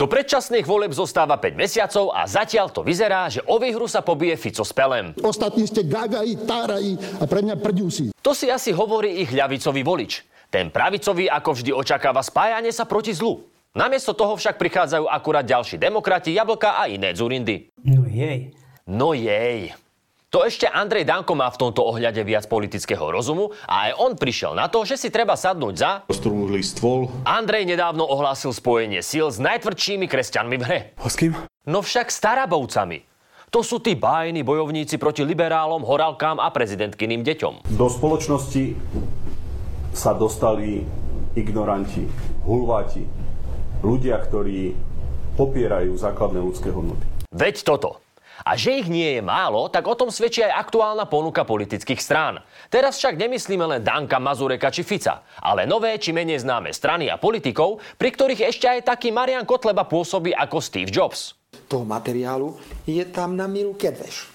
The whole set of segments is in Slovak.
Do predčasných voleb zostáva 5 mesiacov a zatiaľ to vyzerá, že o výhru sa pobije Fico s Pelem. Ostatní ste gagají, tárají a pre mňa prďusí. To si asi hovorí ich ľavicový volič. Ten pravicový ako vždy očakáva spájanie sa proti zlu. Namiesto toho však prichádzajú akurát ďalší demokrati, jablka a iné dzurindy. No jej. No jej. To ešte Andrej Danko má v tomto ohľade viac politického rozumu a aj on prišiel na to, že si treba sadnúť za... Roztrúhli stôl. Andrej nedávno ohlásil spojenie síl s najtvrdšími kresťanmi v hre. S kým? No však starabovcami. To sú tí bájni bojovníci proti liberálom, horálkám a prezidentkyným deťom. Do spoločnosti sa dostali ignoranti, hulváti, ľudia, ktorí popierajú základné ľudské hodnoty. Veď toto. A že ich nie je málo, tak o tom svedčí aj aktuálna ponuka politických strán. Teraz však nemyslíme len Danka, Mazureka či Fica, ale nové či menej známe strany a politikov, pri ktorých ešte aj taký Marian Kotleba pôsobí ako Steve Jobs. toho materiálu je tam na milu kedveš.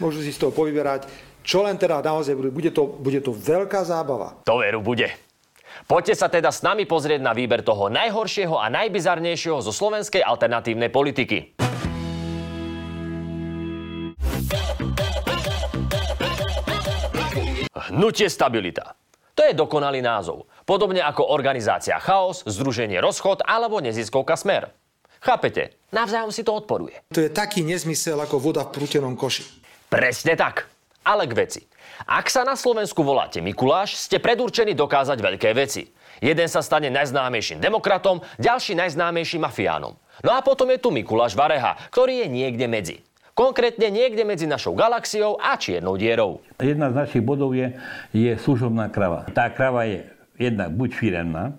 Môžu si z toho povyberať, čo len teda naozaj bude. Bude to, bude to veľká zábava. To veru bude. Poďte sa teda s nami pozrieť na výber toho najhoršieho a najbizarnejšieho zo slovenskej alternatívnej politiky. Hnutie stabilita. To je dokonalý názov. Podobne ako organizácia Chaos, Združenie Rozchod alebo neziskovka Smer. Chápete? Navzájom si to odporuje. To je taký nezmysel ako voda v prútenom koši. Presne tak. Ale k veci. Ak sa na Slovensku voláte Mikuláš, ste predurčení dokázať veľké veci. Jeden sa stane najznámejším demokratom, ďalší najznámejším mafiánom. No a potom je tu Mikuláš Vareha, ktorý je niekde medzi. Konkrétne niekde medzi našou galaxiou a čiernou dierou. Jedna z našich bodov je, je služobná krava. Tá krava je jednak buď firemná,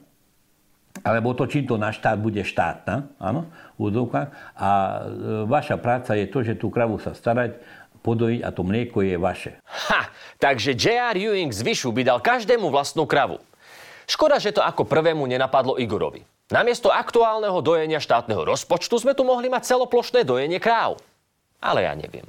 alebo to, čím to na štát bude štátna, áno, údovkách. A e, vaša práca je to, že tú kravu sa starať, podojiť a to mlieko je vaše. Ha, takže J.R. Ewing z Vyšu by dal každému vlastnú kravu. Škoda, že to ako prvému nenapadlo Igorovi. Namiesto aktuálneho dojenia štátneho rozpočtu sme tu mohli mať celoplošné dojenie kráv. Ale ja neviem.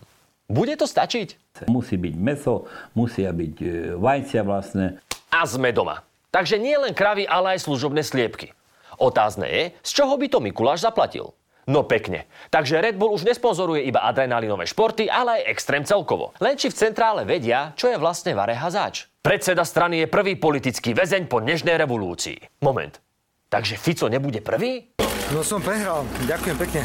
Bude to stačiť? Musí byť meso, musia byť e, vajcia vlastné. A sme doma. Takže nie len kravy, ale aj služobné sliepky. Otázne je, z čoho by to Mikuláš zaplatil? No pekne. Takže Red Bull už nesponzoruje iba adrenalinové športy, ale aj extrém celkovo. Len či v centrále vedia, čo je vlastne Vareha zač. Predseda strany je prvý politický väzeň po nežnej revolúcii. Moment. Takže Fico nebude prvý? No som prehral. Ďakujem pekne.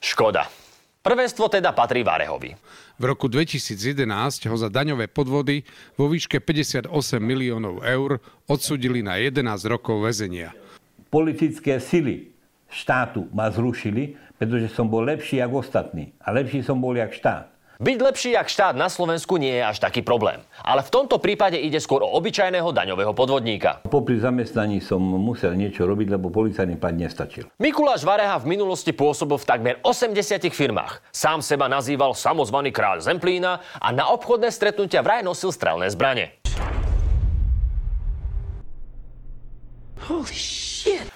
Škoda. Prvenstvo teda patrí Varehovi. V roku 2011 ho za daňové podvody vo výške 58 miliónov eur odsudili na 11 rokov väzenia. Politické sily štátu ma zrušili, pretože som bol lepší ako ostatní. A lepší som bol jak štát. Byť lepší jak štát na Slovensku nie je až taký problém. Ale v tomto prípade ide skôr o obyčajného daňového podvodníka. Popri zamestnaní som musel niečo robiť, lebo policajný pad nestačil. Mikuláš Vareha v minulosti pôsobil v takmer 80 firmách. Sám seba nazýval samozvaný kráľ Zemplína a na obchodné stretnutia vraj nosil strelné zbrane.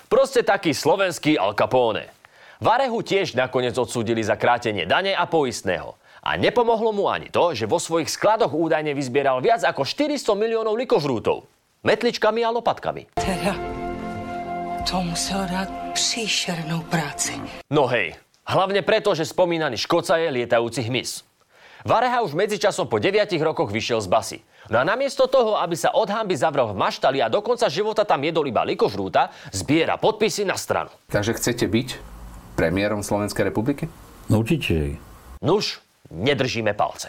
Proste taký slovenský Al Capone. Varehu tiež nakoniec odsúdili za krátenie dane a poistného. A nepomohlo mu ani to, že vo svojich skladoch údajne vyzbieral viac ako 400 miliónov likožrútov. Metličkami a lopatkami. Teda, to musel dať příšernou práci. No hej, hlavne preto, že spomínaný škoca je lietajúci hmyz. Vareha už medzičasom po 9 rokoch vyšiel z basy. No a namiesto toho, aby sa od hamby zavrel v maštali a do konca života tam jedol iba likožrúta, zbiera podpisy na stranu. Takže chcete byť premiérom Slovenskej republiky? No určite. Nuž, nedržíme palce.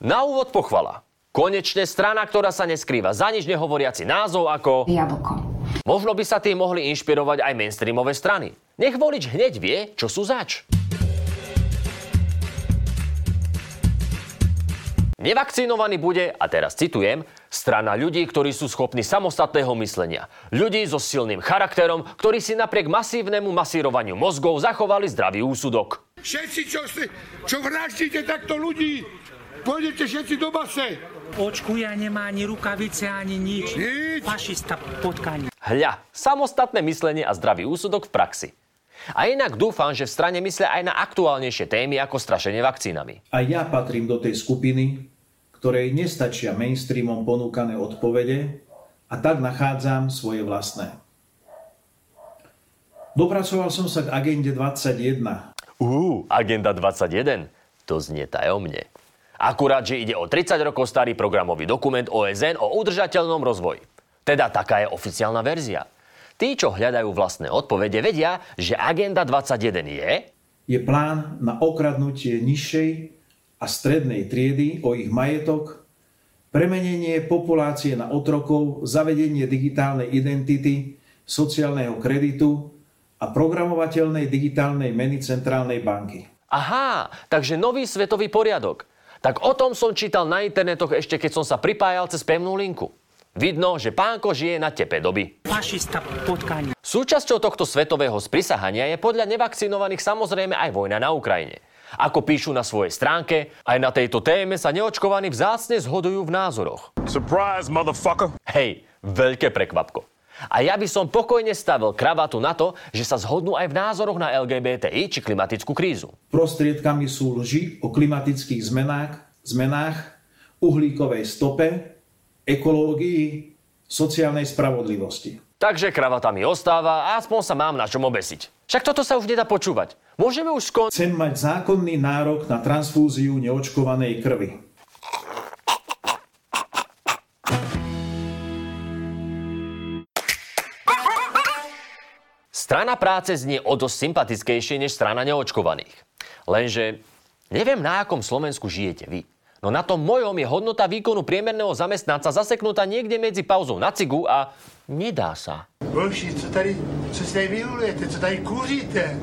Na úvod pochvala. Konečne strana, ktorá sa neskrýva za nič nehovoriaci názov ako... Jablko. Možno by sa tým mohli inšpirovať aj mainstreamové strany. Nech volič hneď vie, čo sú zač. Nevakcinovaný bude, a teraz citujem, strana ľudí, ktorí sú schopní samostatného myslenia. Ľudí so silným charakterom, ktorí si napriek masívnemu masírovaniu mozgov zachovali zdravý úsudok. Všetci, čo, si, čo vraždíte takto ľudí, pôjdete všetci do base. Očkuja nemá ani rukavice, ani nič. Nič. Fašista potkaní. Hľa, samostatné myslenie a zdravý úsudok v praxi. A inak dúfam, že v strane myslia aj na aktuálnejšie témy ako strašenie vakcínami. A ja patrím do tej skupiny, ktorej nestačia mainstreamom ponúkané odpovede a tak nachádzam svoje vlastné. Dopracoval som sa k agende 21. Ú, agenda 21. To znie tajomne. Akurát, že ide o 30 rokov starý programový dokument OSN o udržateľnom rozvoji. Teda taká je oficiálna verzia. Tí, čo hľadajú vlastné odpovede, vedia, že Agenda 21 je... Je plán na okradnutie nižšej a strednej triedy o ich majetok, premenenie populácie na otrokov, zavedenie digitálnej identity, sociálneho kreditu a programovateľnej digitálnej meny Centrálnej banky. Aha, takže nový svetový poriadok. Tak o tom som čítal na internetoch ešte keď som sa pripájal cez pevnú linku. Vidno, že pánko žije na tepe doby. Fašista potkaní. Súčasťou tohto svetového sprisahania je podľa nevakcinovaných samozrejme aj vojna na Ukrajine. Ako píšu na svojej stránke, aj na tejto téme sa neočkovaní vzácne zhodujú v názoroch. Surprise, motherfucker! Hej, veľké prekvapko. A ja by som pokojne stavil kravatu na to, že sa zhodnú aj v názoroch na LGBTI či klimatickú krízu. Prostriedkami sú lži o klimatických zmenách, zmenách uhlíkovej stope, ekológii, sociálnej spravodlivosti. Takže kravata mi ostáva a aspoň sa mám na čom obesiť. Však toto sa už nedá počúvať. Môžeme už skon... Chcem mať zákonný nárok na transfúziu neočkovanej krvi. Strana práce znie o dosť sympatickejšie než strana neočkovaných. Lenže neviem, na akom Slovensku žijete vy. No na tom mojom je hodnota výkonu priemerného zamestnanca zaseknutá niekde medzi pauzou na cigu a nedá sa. Boši, co tady, co si tady vyrulujete, co tady kúřite?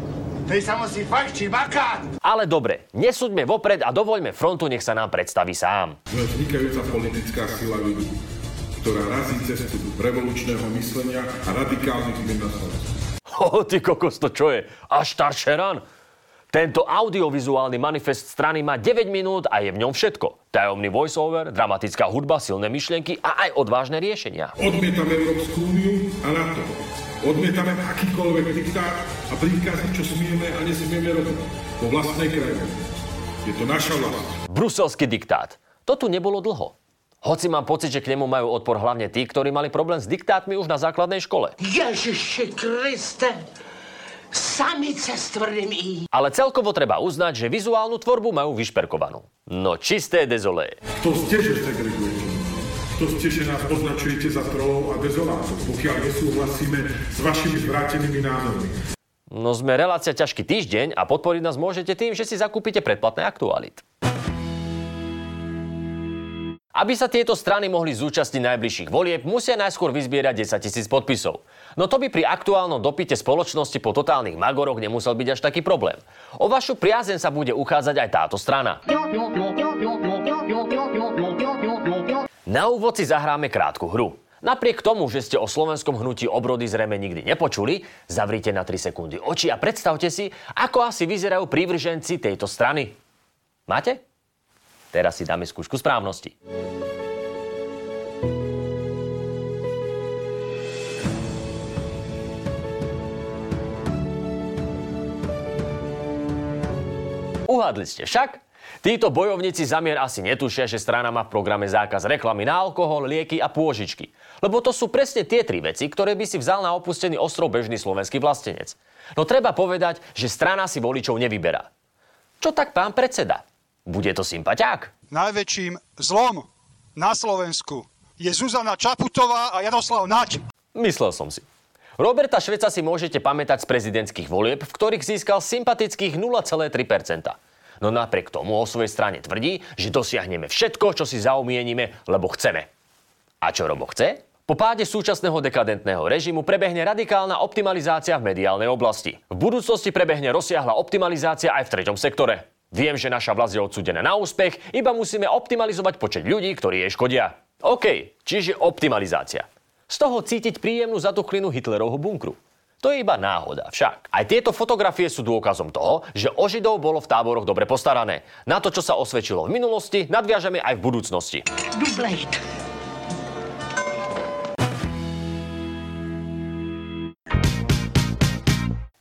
Tady sa musí makať. Ale dobre, nesúďme vopred a dovoľme frontu, nech sa nám predstaví sám. Sme vznikajúca politická sila ľudu, ktorá razí cestu revolučného myslenia a radikálnych zmien na Slovensku. Ho, ty kokos, to čo je? Až Taršeran? Tento audiovizuálny manifest strany má 9 minút a je v ňom všetko. Tajomný voiceover, dramatická hudba, silné myšlienky a aj odvážne riešenia. Odmietame Európsku úniu a NATO. Odmietame akýkoľvek diktát a príkazy, čo smieme a nesmieme robiť vo vlastnej krajine. Je to naša vlast. Bruselský diktát. To tu nebolo dlho. Hoci mám pocit, že k nemu majú odpor hlavne tí, ktorí mali problém s diktátmi už na základnej škole. Ježiši Kriste, samice s tvrdým I. Ale celkovo treba uznať, že vizuálnu tvorbu majú vyšperkovanú. No čisté dezolé. To ste, že segregujete. To ste, že nás označujete za trolov a dezolátov, pokiaľ nesúhlasíme s vašimi zvrátenými názormi. No sme relácia ťažký týždeň a podporiť nás môžete tým, že si zakúpite predplatné aktualit. Aby sa tieto strany mohli zúčastniť najbližších volieb, musia najskôr vyzbierať 10 tisíc podpisov. No to by pri aktuálnom dopite spoločnosti po totálnych magoroch nemusel byť až taký problém. O vašu priazen sa bude uchádzať aj táto strana. Na úvod si zahráme krátku hru. Napriek tomu, že ste o slovenskom hnutí obrody zrejme nikdy nepočuli, zavrite na 3 sekundy oči a predstavte si, ako asi vyzerajú prívrženci tejto strany. Máte? Teraz si dáme skúšku správnosti. Uhádli ste však? Títo bojovníci zamier asi netušia, že strana má v programe zákaz reklamy na alkohol, lieky a pôžičky. Lebo to sú presne tie tri veci, ktoré by si vzal na opustený ostrov bežný slovenský vlastenec. No treba povedať, že strana si voličov nevyberá. Čo tak pán predseda? Bude to sympatiák? Najväčším zlom na Slovensku je Zuzana Čaputová a Jaroslav Naď. Myslel som si. Roberta Šveca si môžete pamätať z prezidentských volieb, v ktorých získal sympatických 0,3%. No napriek tomu o svojej strane tvrdí, že dosiahneme všetko, čo si zaumienime, lebo chceme. A čo Robo chce? Po páde súčasného dekadentného režimu prebehne radikálna optimalizácia v mediálnej oblasti. V budúcnosti prebehne rozsiahla optimalizácia aj v treťom sektore. Viem, že naša vlast je odsudená na úspech, iba musíme optimalizovať počet ľudí, ktorí jej škodia. OK, čiže optimalizácia. Z toho cítiť príjemnú zatuchlinu Hitlerovho bunkru. To je iba náhoda však. Aj tieto fotografie sú dôkazom toho, že o Židov bolo v táboroch dobre postarané. Na to, čo sa osvedčilo v minulosti, nadviažeme aj v budúcnosti. Dublejt.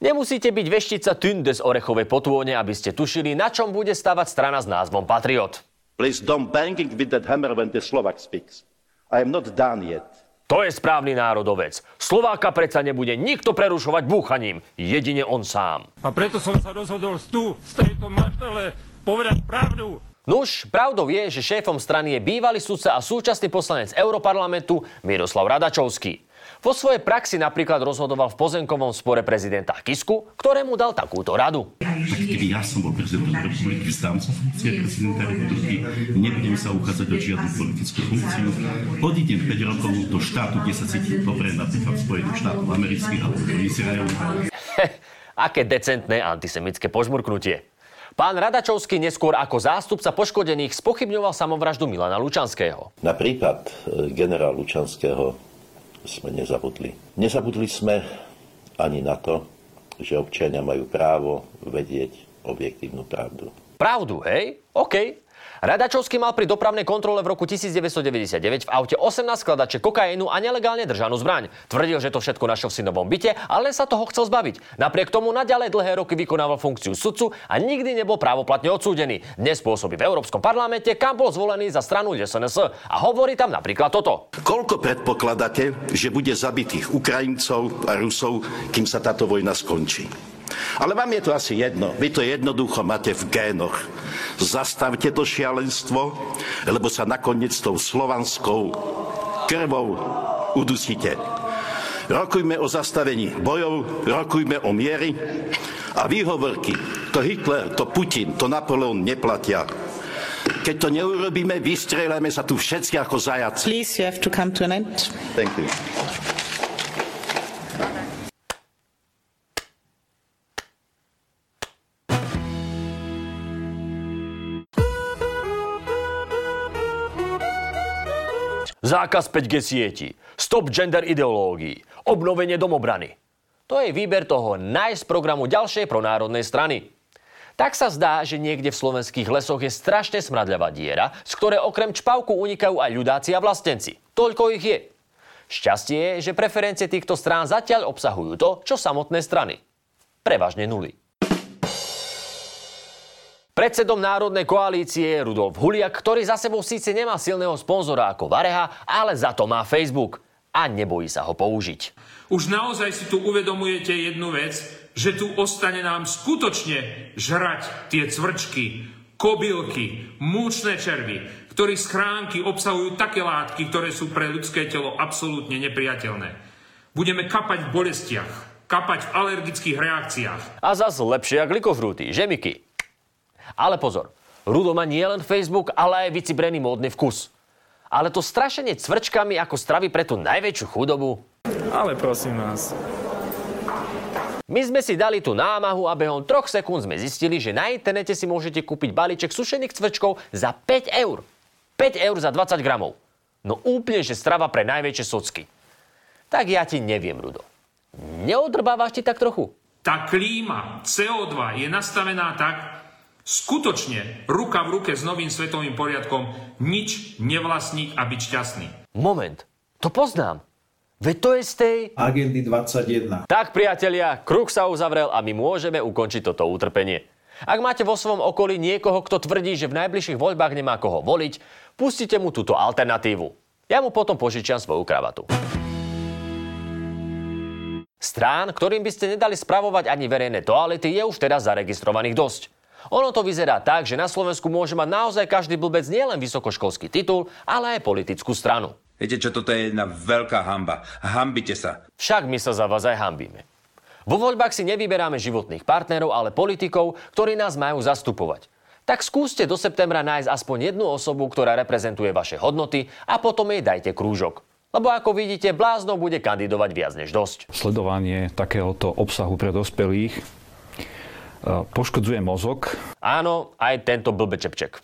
Nemusíte byť veštica Tünde z orechovej potône, aby ste tušili, na čom bude stavať strana s názvom Patriot. Please don't banging with that hammer when the Slovak speaks. I am not done yet. To je správny národovec. Slováka predsa nebude nikto prerušovať búchaním. Jedine on sám. A preto som sa rozhodol tu, z tejto maštele, povedať pravdu. Nuž, pravdou je, že šéfom strany je bývalý sudca a súčasný poslanec Europarlamentu Miroslav Radačovský. Vo svojej praxi napríklad rozhodoval v pozemkovom spore prezidenta Kisku, ktorému dal takúto radu. Keby ja som bol prezidentom republiky, vzdám sa funkcie prezidenta republiky, nebudem sa uchádzať o žiadnu politickú funkciu, odídem 5 rokov do štátu, kde sa cítim dobre, napríklad Spojených štátov amerických alebo do Izraelu. Aké decentné antisemické požmurknutie. Pán Radačovský neskôr ako zástupca poškodených spochybňoval samovraždu Milana Lučanského. Na prípad e, generála Lučanského sme nezabudli. Nezabudli sme ani na to, že občania majú právo vedieť objektívnu pravdu. Pravdu, hej? OK. Radačovský mal pri dopravnej kontrole v roku 1999 v aute 18 skladače kokainu a nelegálne držanú zbraň. Tvrdil, že to všetko našiel v synovom byte, ale sa toho chcel zbaviť. Napriek tomu naďalej dlhé roky vykonával funkciu sudcu a nikdy nebol právoplatne odsúdený. Dnes pôsobí v Európskom parlamente, kam bol zvolený za stranu SNS a hovorí tam napríklad toto. Koľko predpokladáte, že bude zabitých Ukrajincov a Rusov, kým sa táto vojna skončí? Ale vám je to asi jedno. Vy to jednoducho máte v génoch. Zastavte to šialenstvo, lebo sa nakoniec tou slovanskou krvou udusíte. Rokujme o zastavení bojov, rokujme o miery a výhovorky, to Hitler, to Putin, to Napoleon neplatia. Keď to neurobíme, vystrieľame sa tu všetci ako zajaci. Please, you have to come to an end. Thank you. Zákaz 5G sieti, stop gender ideológií, obnovenie domobrany. To je výber toho nice programu ďalšej pronárodnej strany. Tak sa zdá, že niekde v slovenských lesoch je strašne smradľavá diera, z ktorej okrem čpavku unikajú aj ľudáci a vlastenci. Toľko ich je. Šťastie je, že preferencie týchto strán zatiaľ obsahujú to, čo samotné strany. Prevažne nuly. Predsedom Národnej koalície je Rudolf Huliak, ktorý za sebou síce nemá silného sponzora ako Vareha, ale za to má Facebook a nebojí sa ho použiť. Už naozaj si tu uvedomujete jednu vec, že tu ostane nám skutočne žrať tie cvrčky, kobylky, múčne červy, ktorých schránky obsahujú také látky, ktoré sú pre ľudské telo absolútne nepriateľné. Budeme kapať v bolestiach, kapať v alergických reakciách. A zas lepšie ako likozrúty, že Miky? Ale pozor, Rudo má nielen Facebook, ale aj vycibrený módny vkus. Ale to strašenie cvrčkami ako stravy pre tú najväčšiu chudobu. Ale prosím vás. My sme si dali tú námahu a behom troch sekúnd sme zistili, že na internete si môžete kúpiť balíček sušených cvrčkov za 5 eur. 5 eur za 20 gramov. No úplne, že strava pre najväčšie socky. Tak ja ti neviem, Rudo. Neodrbávaš ti tak trochu? Tá klíma CO2 je nastavená tak, skutočne ruka v ruke s novým svetovým poriadkom nič nevlastniť a byť šťastný. Moment, to poznám. Veď to je z tej... Agendy 21. Tak, priatelia, kruh sa uzavrel a my môžeme ukončiť toto utrpenie. Ak máte vo svojom okolí niekoho, kto tvrdí, že v najbližších voľbách nemá koho voliť, pustite mu túto alternatívu. Ja mu potom požičiam svoju kravatu. Strán, ktorým by ste nedali spravovať ani verejné toalety, je už teraz zaregistrovaných dosť. Ono to vyzerá tak, že na Slovensku môže mať naozaj každý blbec nielen vysokoškolský titul, ale aj politickú stranu. Viete čo, toto je jedna veľká hamba. Hambite sa. Však my sa za vás aj hambíme. Vo voľbách si nevyberáme životných partnerov, ale politikov, ktorí nás majú zastupovať. Tak skúste do septembra nájsť aspoň jednu osobu, ktorá reprezentuje vaše hodnoty a potom jej dajte krúžok. Lebo ako vidíte, blázno bude kandidovať viac než dosť. Sledovanie takéhoto obsahu pre dospelých poškodzuje mozog. Áno, aj tento blbečepček.